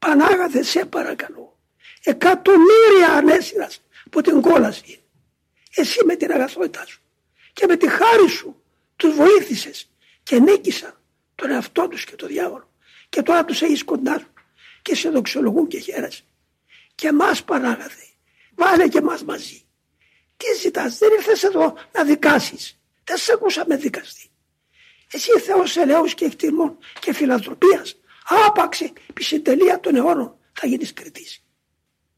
Πανάγαθε σε παρακαλώ. Εκατομμύρια ανέσυρας από την κόλαση. Εσύ με την αγαθότητά σου και με τη χάρη σου τους βοήθησες και νίκησαν τον εαυτό τους και τον διάβολο. Και τώρα τους έχεις κοντά σου και σε δοξολογούν και χαίρεσαι. Και μας παράγαθε. Βάλε και μας μαζί. Τι ζητάς, δεν ήρθες εδώ να δικάσεις. Δεν σε ακούσαμε δικαστή. Εσύ Θεός ελέος και εκτιμών και φιλανθρωπίας. Άπαξε επί συντελεία των αιώνων θα γίνεις κριτής.